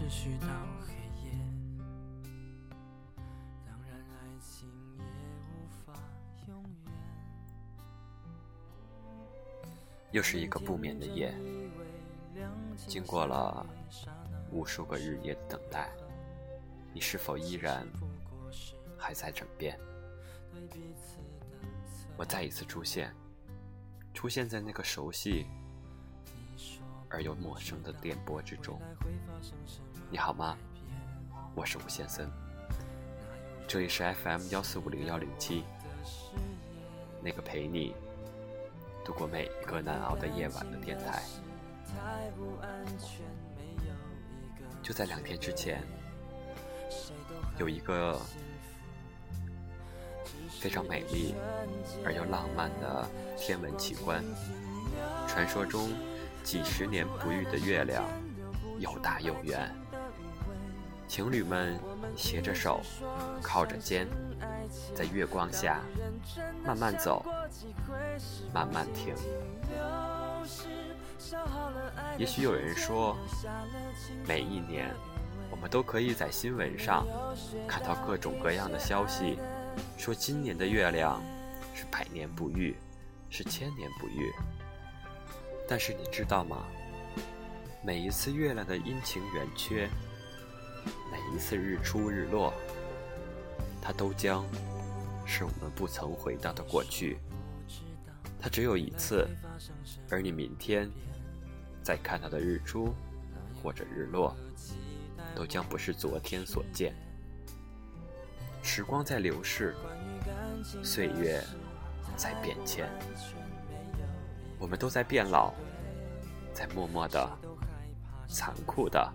持续到黑夜。当然，爱情也无法永远。又是一个不眠的夜，经过了无数个日夜的等待，你是否依然还在枕边？我再一次出现，出现在那个熟悉而又陌生的电波之中。你好吗？我是吴先生，这里是 FM 幺四五零幺零七，那个陪你度过每一个难熬的夜晚的电台。就在两天之前，有一个非常美丽而又浪漫的天文奇观，传说中几十年不遇的月亮，又大又圆。情侣们携着手，靠着肩，在月光下慢慢走，慢慢停。也许有人说，每一年我们都可以在新闻上看到各种各样的消息，说今年的月亮是百年不遇，是千年不遇。但是你知道吗？每一次月亮的阴晴圆缺，每一次日出日落，它都将是我们不曾回到的过去。它只有一次，而你明天。再看到的日出或者日落，都将不是昨天所见。时光在流逝，岁月在变迁，我们都在变老，在默默的、残酷的、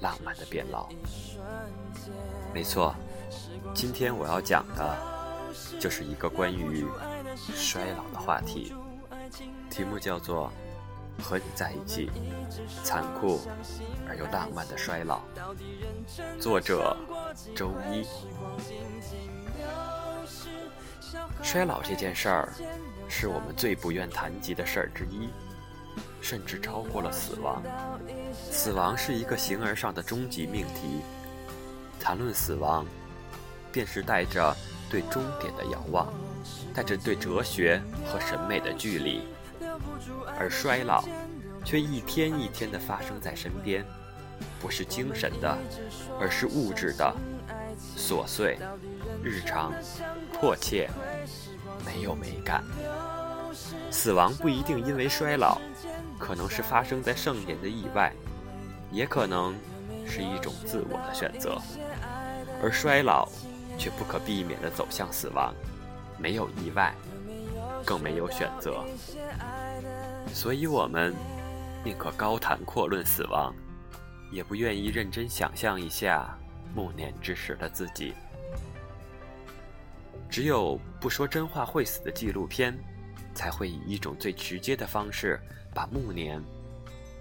浪漫的变老。没错，今天我要讲的，就是一个关于衰老的话题，题目叫做。和你在一起，残酷而又浪漫的衰老。作者：周一。衰老这件事儿，是我们最不愿谈及的事儿之一，甚至超过了死亡。死亡是一个形而上的终极命题，谈论死亡，便是带着对终点的遥望，带着对哲学和审美的距离。而衰老，却一天一天的发生在身边，不是精神的，而是物质的，琐碎、日常、迫切，没有美感。死亡不一定因为衰老，可能是发生在盛年的意外，也可能是一种自我的选择。而衰老，却不可避免的走向死亡，没有意外，更没有选择。所以，我们宁可高谈阔论死亡，也不愿意认真想象一下暮年之时的自己。只有不说真话会死的纪录片，才会以一种最直接的方式把暮年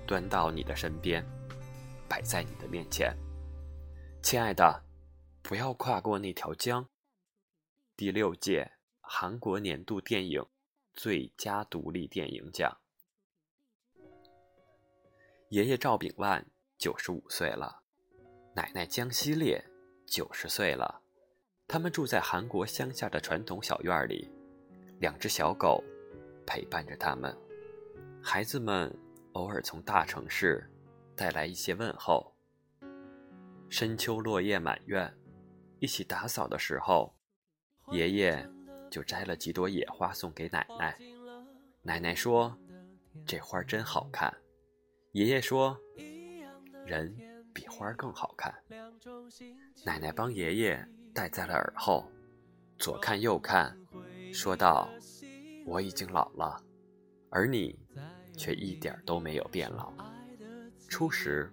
端到你的身边，摆在你的面前。亲爱的，不要跨过那条江。第六届韩国年度电影最佳独立电影奖。爷爷赵炳万九十五岁了，奶奶江西烈九十岁了。他们住在韩国乡下的传统小院里，两只小狗陪伴着他们。孩子们偶尔从大城市带来一些问候。深秋落叶满院，一起打扫的时候，爷爷就摘了几朵野花送给奶奶。奶奶说：“这花真好看。”爷爷说：“人比花更好看。”奶奶帮爷爷戴在了耳后，左看右看，说道：“我已经老了，而你却一点都没有变老。初时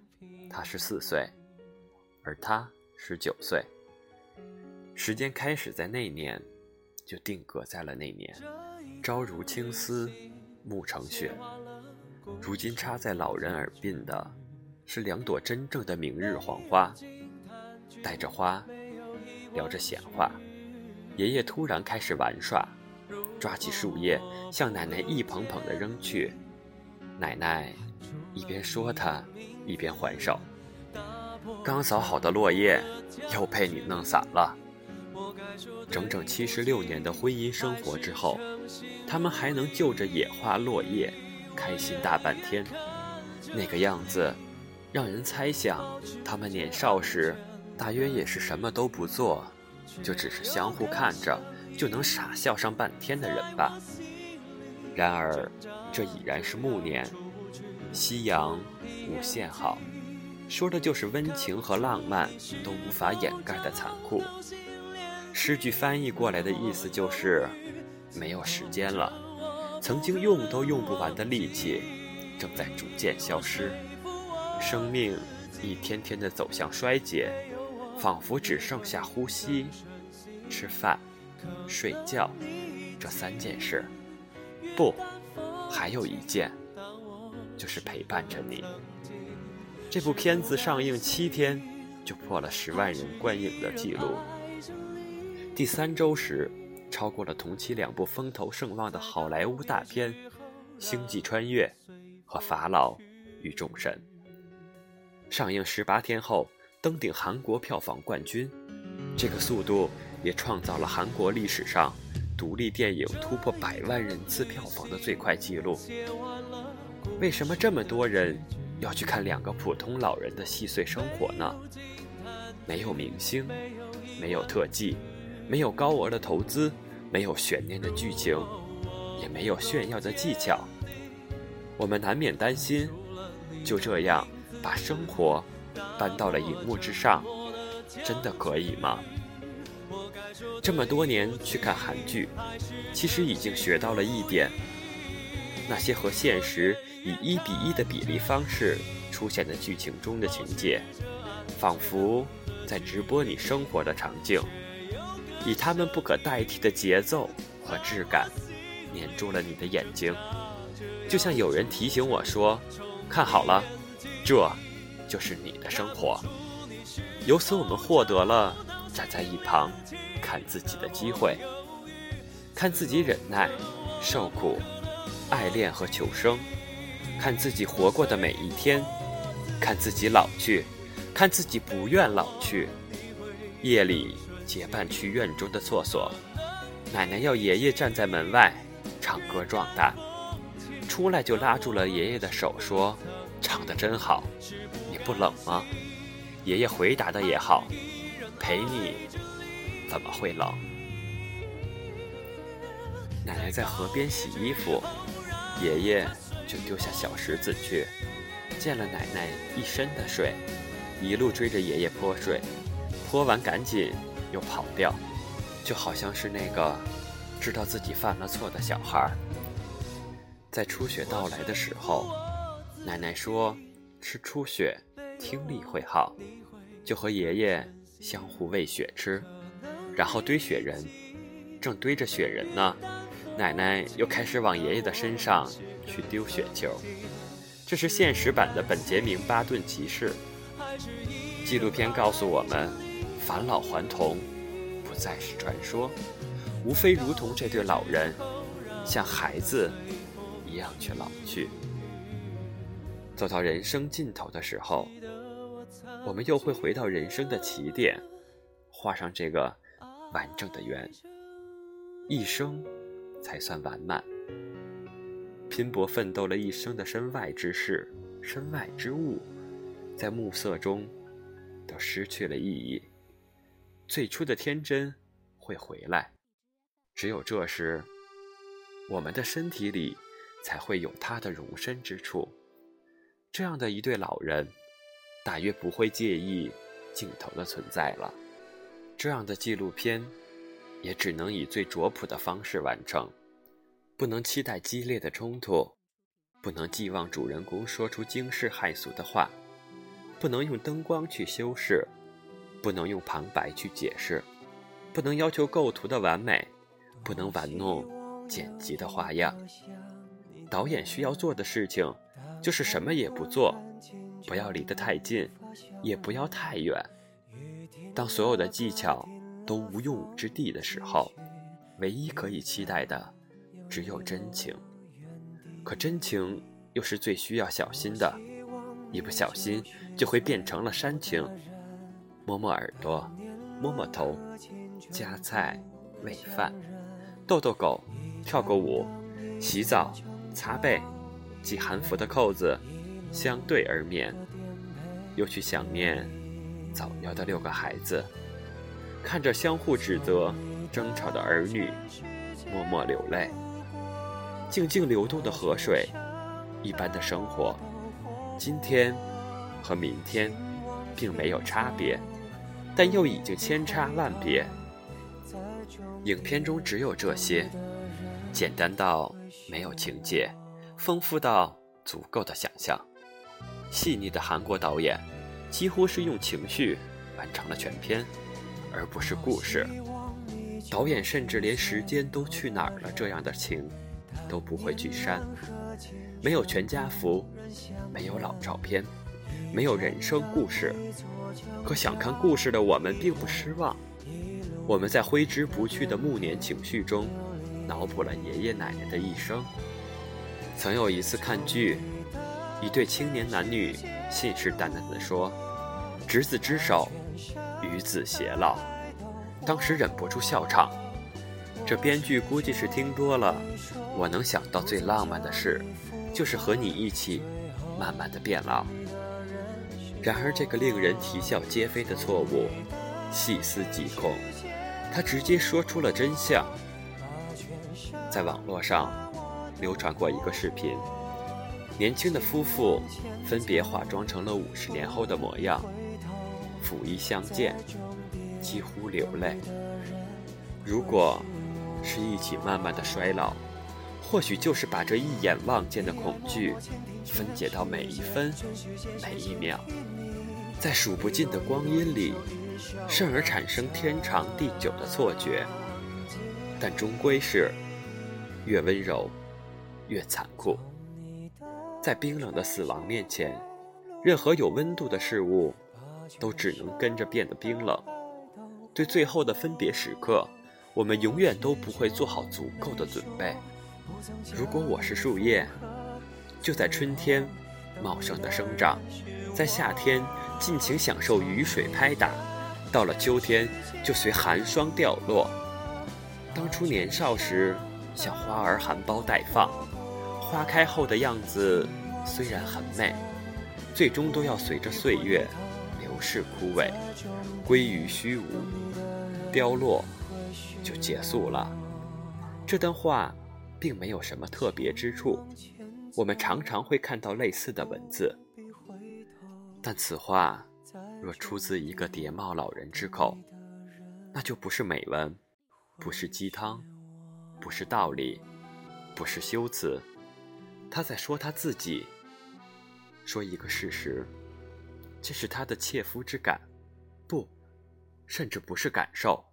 他十四岁，而他十九岁。时间开始在那年，就定格在了那年。朝如青丝，暮成雪。”如今插在老人耳鬓的，是两朵真正的明日黄花，带着花，聊着闲话。爷爷突然开始玩耍，抓起树叶向奶奶一捧捧地扔去。奶奶一边说他，一边还手。刚扫好的落叶又被你弄散了。整整七十六年的婚姻生活之后，他们还能就着野花落叶开心大半天，那个样子，让人猜想他们年少时大约也是什么都不做，就只是相互看着就能傻笑上半天的人吧。然而，这已然是暮年，夕阳无限好，说的就是温情和浪漫都无法掩盖的残酷。诗句翻译过来的意思就是，没有时间了，曾经用都用不完的力气，正在逐渐消失，生命一天天的走向衰竭，仿佛只剩下呼吸、吃饭、睡觉这三件事。不，还有一件，就是陪伴着你。这部片子上映七天，就破了十万人观影的记录。第三周时，超过了同期两部风头盛旺的好莱坞大片《星际穿越》和《法老与众神》。上映十八天后登顶韩国票房冠军，这个速度也创造了韩国历史上独立电影突破百万人次票房的最快纪录。为什么这么多人要去看两个普通老人的细碎生活呢？没有明星，没有特技。没有高额的投资，没有悬念的剧情，也没有炫耀的技巧，我们难免担心，就这样把生活搬到了荧幕之上，真的可以吗？这么多年去看韩剧，其实已经学到了一点：那些和现实以一比一的比例方式出现的剧情中的情节，仿佛在直播你生活的场景。以他们不可代替的节奏和质感，粘住了你的眼睛，就像有人提醒我说：“看好了，这就是你的生活。”由此，我们获得了站在一旁看自己的机会，看自己忍耐、受苦、爱恋和求生，看自己活过的每一天，看自己老去，看自己不愿老去。夜里。结伴去院中的厕所，奶奶要爷爷站在门外唱歌壮胆，出来就拉住了爷爷的手说：“唱得真好，你不冷吗？”爷爷回答的也好：“陪你怎么会冷？”奶奶在河边洗衣服，爷爷就丢下小石子去，见了奶奶一身的水，一路追着爷爷泼水，泼完赶紧。又跑掉，就好像是那个知道自己犯了错的小孩。在初雪到来的时候，奶奶说吃初雪听力会好，就和爷爷相互喂雪吃，然后堆雪人。正堆着雪人呢，奶奶又开始往爷爷的身上去丢雪球。这是现实版的本杰明·巴顿骑士。纪录片告诉我们。返老还童，不再是传说，无非如同这对老人，像孩子一样去老去。走到人生尽头的时候，我们又会回到人生的起点，画上这个完整的圆，一生才算完满。拼搏奋斗了一生的身外之事、身外之物，在暮色中都失去了意义。最初的天真会回来，只有这时，我们的身体里才会有它的容身之处。这样的一对老人，大约不会介意镜头的存在了。这样的纪录片，也只能以最拙朴的方式完成，不能期待激烈的冲突，不能寄望主人公说出惊世骇俗的话，不能用灯光去修饰。不能用旁白去解释，不能要求构图的完美，不能玩弄剪辑的花样。导演需要做的事情，就是什么也不做，不要离得太近，也不要太远。当所有的技巧都无用武之地的时候，唯一可以期待的，只有真情。可真情又是最需要小心的，一不小心就会变成了煽情。摸摸耳朵，摸摸头，夹菜、喂饭，逗逗狗，跳个舞，洗澡，擦背，系韩服的扣子，相对而眠，又去想念早夭的六个孩子，看着相互指责、争吵的儿女，默默流泪。静静流动的河水，一般的生活，今天和明天并没有差别，但又已经千差万别。影片中只有这些，简单到没有情节，丰富到足够的想象。细腻的韩国导演，几乎是用情绪完成了全片，而不是故事。导演甚至连“时间都去哪儿了”这样的情。都不会去删，没有全家福，没有老照片，没有人生故事。可想看故事的我们并不失望。我们在挥之不去的暮年情绪中，脑补了爷爷奶奶的一生。曾有一次看剧，一对青年男女信誓旦旦地说：“执子之手，与子偕老。”当时忍不住笑场。这编剧估计是听多了，我能想到最浪漫的事，就是和你一起，慢慢的变老。然而这个令人啼笑皆非的错误，细思极恐，他直接说出了真相。在网络上，流传过一个视频，年轻的夫妇分别化妆成了五十年后的模样，抚衣相见，几乎流泪。如果。是一起慢慢的衰老，或许就是把这一眼望见的恐惧分解到每一分每一秒，在数不尽的光阴里，甚而产生天长地久的错觉。但终归是越温柔越残酷，在冰冷的死亡面前，任何有温度的事物都只能跟着变得冰冷。对最后的分别时刻。我们永远都不会做好足够的准备。如果我是树叶，就在春天茂盛的生长，在夏天尽情享受雨水拍打，到了秋天就随寒霜掉落。当初年少时，像花儿含苞待放，花开后的样子虽然很美，最终都要随着岁月流逝枯萎，归于虚无，凋落。就结束了。这段话并没有什么特别之处，我们常常会看到类似的文字。但此话若出自一个叠帽老人之口，那就不是美文，不是鸡汤，不是道理，不是修辞。他在说他自己，说一个事实，这是他的切肤之感，不，甚至不是感受。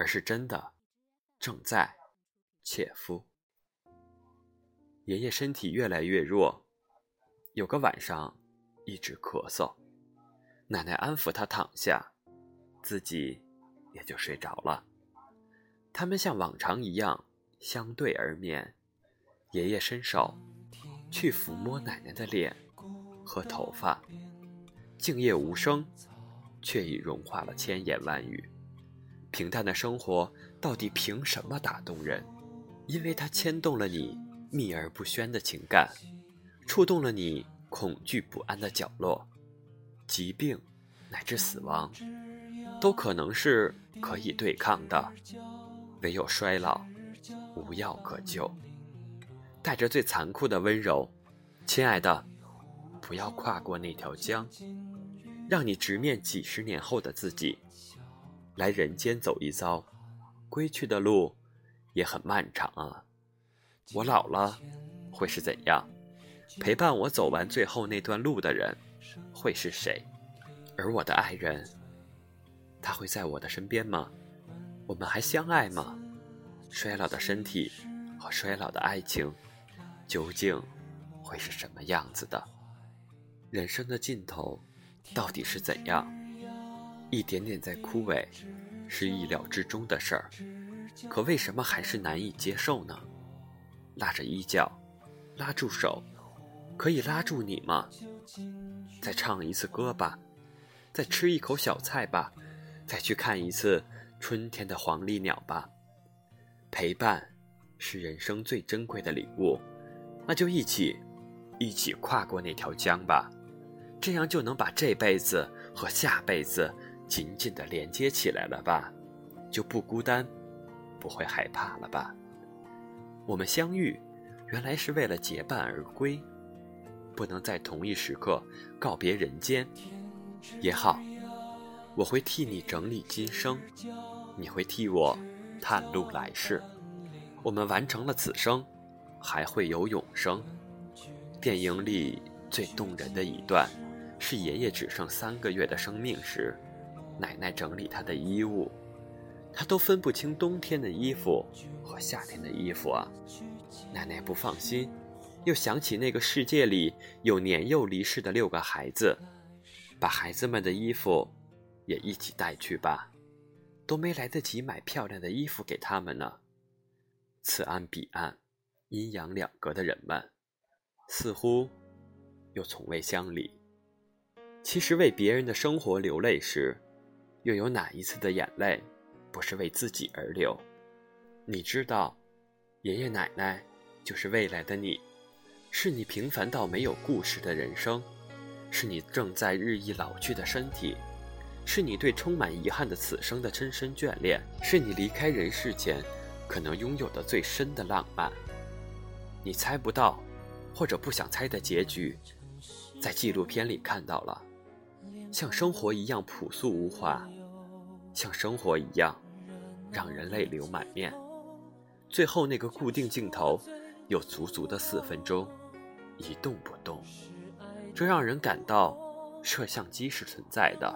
而是真的正在切肤。爷爷身体越来越弱，有个晚上一直咳嗽，奶奶安抚他躺下，自己也就睡着了。他们像往常一样相对而眠，爷爷伸手去抚摸奶奶的脸和头发，静夜无声，却已融化了千言万语。平淡的生活到底凭什么打动人？因为它牵动了你秘而不宣的情感，触动了你恐惧不安的角落。疾病乃至死亡，都可能是可以对抗的，唯有衰老，无药可救。带着最残酷的温柔，亲爱的，不要跨过那条江，让你直面几十年后的自己。来人间走一遭，归去的路也很漫长啊。我老了会是怎样？陪伴我走完最后那段路的人会是谁？而我的爱人，他会在我的身边吗？我们还相爱吗？衰老的身体和衰老的爱情，究竟会是什么样子的？人生的尽头到底是怎样？一点点在枯萎，是意料之中的事儿，可为什么还是难以接受呢？拉着衣角，拉住手，可以拉住你吗？再唱一次歌吧，再吃一口小菜吧，再去看一次春天的黄鹂鸟吧。陪伴是人生最珍贵的礼物，那就一起，一起跨过那条江吧，这样就能把这辈子和下辈子紧紧的连接起来了吧，就不孤单，不会害怕了吧。我们相遇，原来是为了结伴而归，不能在同一时刻告别人间，也好，我会替你整理今生，你会替我。探路来世，我们完成了此生，还会有永生。电影里最动人的一段，是爷爷只剩三个月的生命时，奶奶整理他的衣物，他都分不清冬天的衣服和夏天的衣服啊。奶奶不放心，又想起那个世界里有年幼离世的六个孩子，把孩子们的衣服也一起带去吧。都没来得及买漂亮的衣服给他们呢。此岸彼岸，阴阳两隔的人们，似乎又从未相离。其实为别人的生活流泪时，又有哪一次的眼泪，不是为自己而流？你知道，爷爷奶奶就是未来的你，是你平凡到没有故事的人生，是你正在日益老去的身体。是你对充满遗憾的此生的深深眷恋，是你离开人世前可能拥有的最深的浪漫。你猜不到，或者不想猜的结局，在纪录片里看到了，像生活一样朴素无华，像生活一样让人泪流满面。最后那个固定镜头有足足的四分钟，一动不动，这让人感到摄像机是存在的。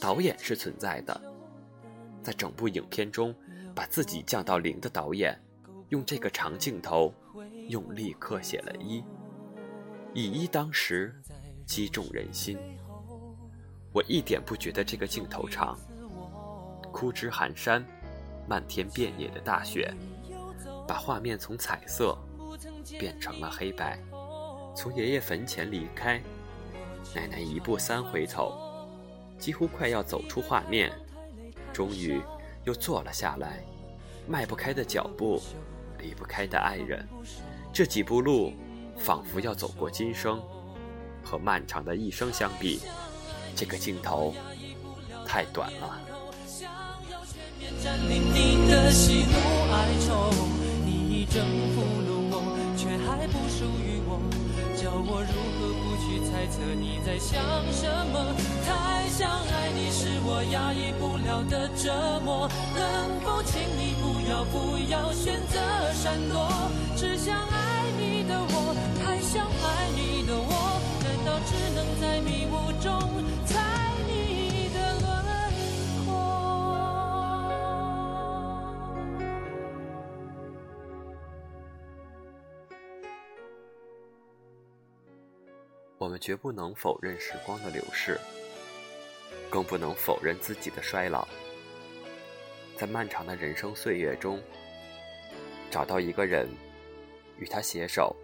导演是存在的，在整部影片中，把自己降到零的导演，用这个长镜头，用力刻写了一，以一当十，击中人心。我一点不觉得这个镜头长。枯枝寒山，漫天遍野的大雪，把画面从彩色变成了黑白。从爷爷坟前离开，奶奶一步三回头。几乎快要走出画面，终于又坐了下来。迈不开的脚步，离不开的爱人，这几步路，仿佛要走过今生。和漫长的一生相比，这个镜头太短了。叫我如何不去猜测你在想什么？太想爱你是我压抑不了的折磨。能否请你不要不要选择闪躲？只想爱的我，太想爱你的我，难道只能在迷雾中猜你的轮廓我们绝不能否认时光的流逝，更不能否认自己的衰老。在漫长的人生岁月中，找到一个人，与他携手，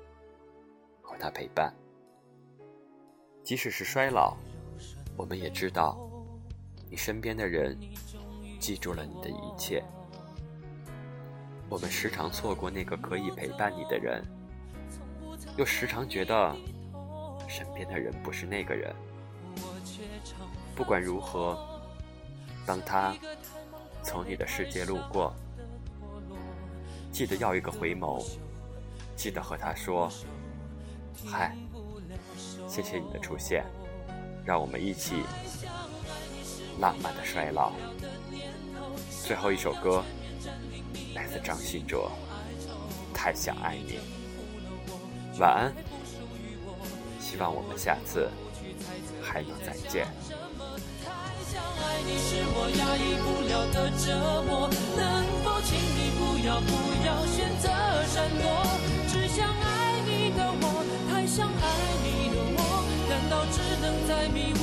和他陪伴。即使是衰老，我们也知道，你身边的人记住了你的一切。我们时常错过那个可以陪伴你的人，又时常觉得。身边的人不是那个人，不管如何，当他从你的世界路过，记得要一个回眸，记得和他说：“嗨，谢谢你的出现，让我们一起浪漫的衰老。”最后一首歌来自张信哲，《太想爱你》，晚安。希望我们下次还能再见。你是我压抑不了的折磨，能否请你不要不要选择闪躲？能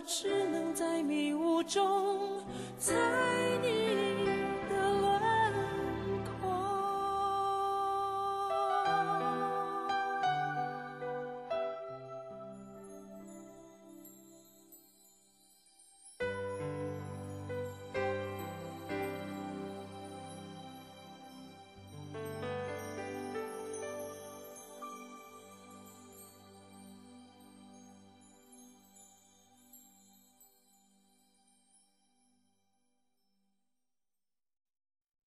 我只能在迷雾中猜你。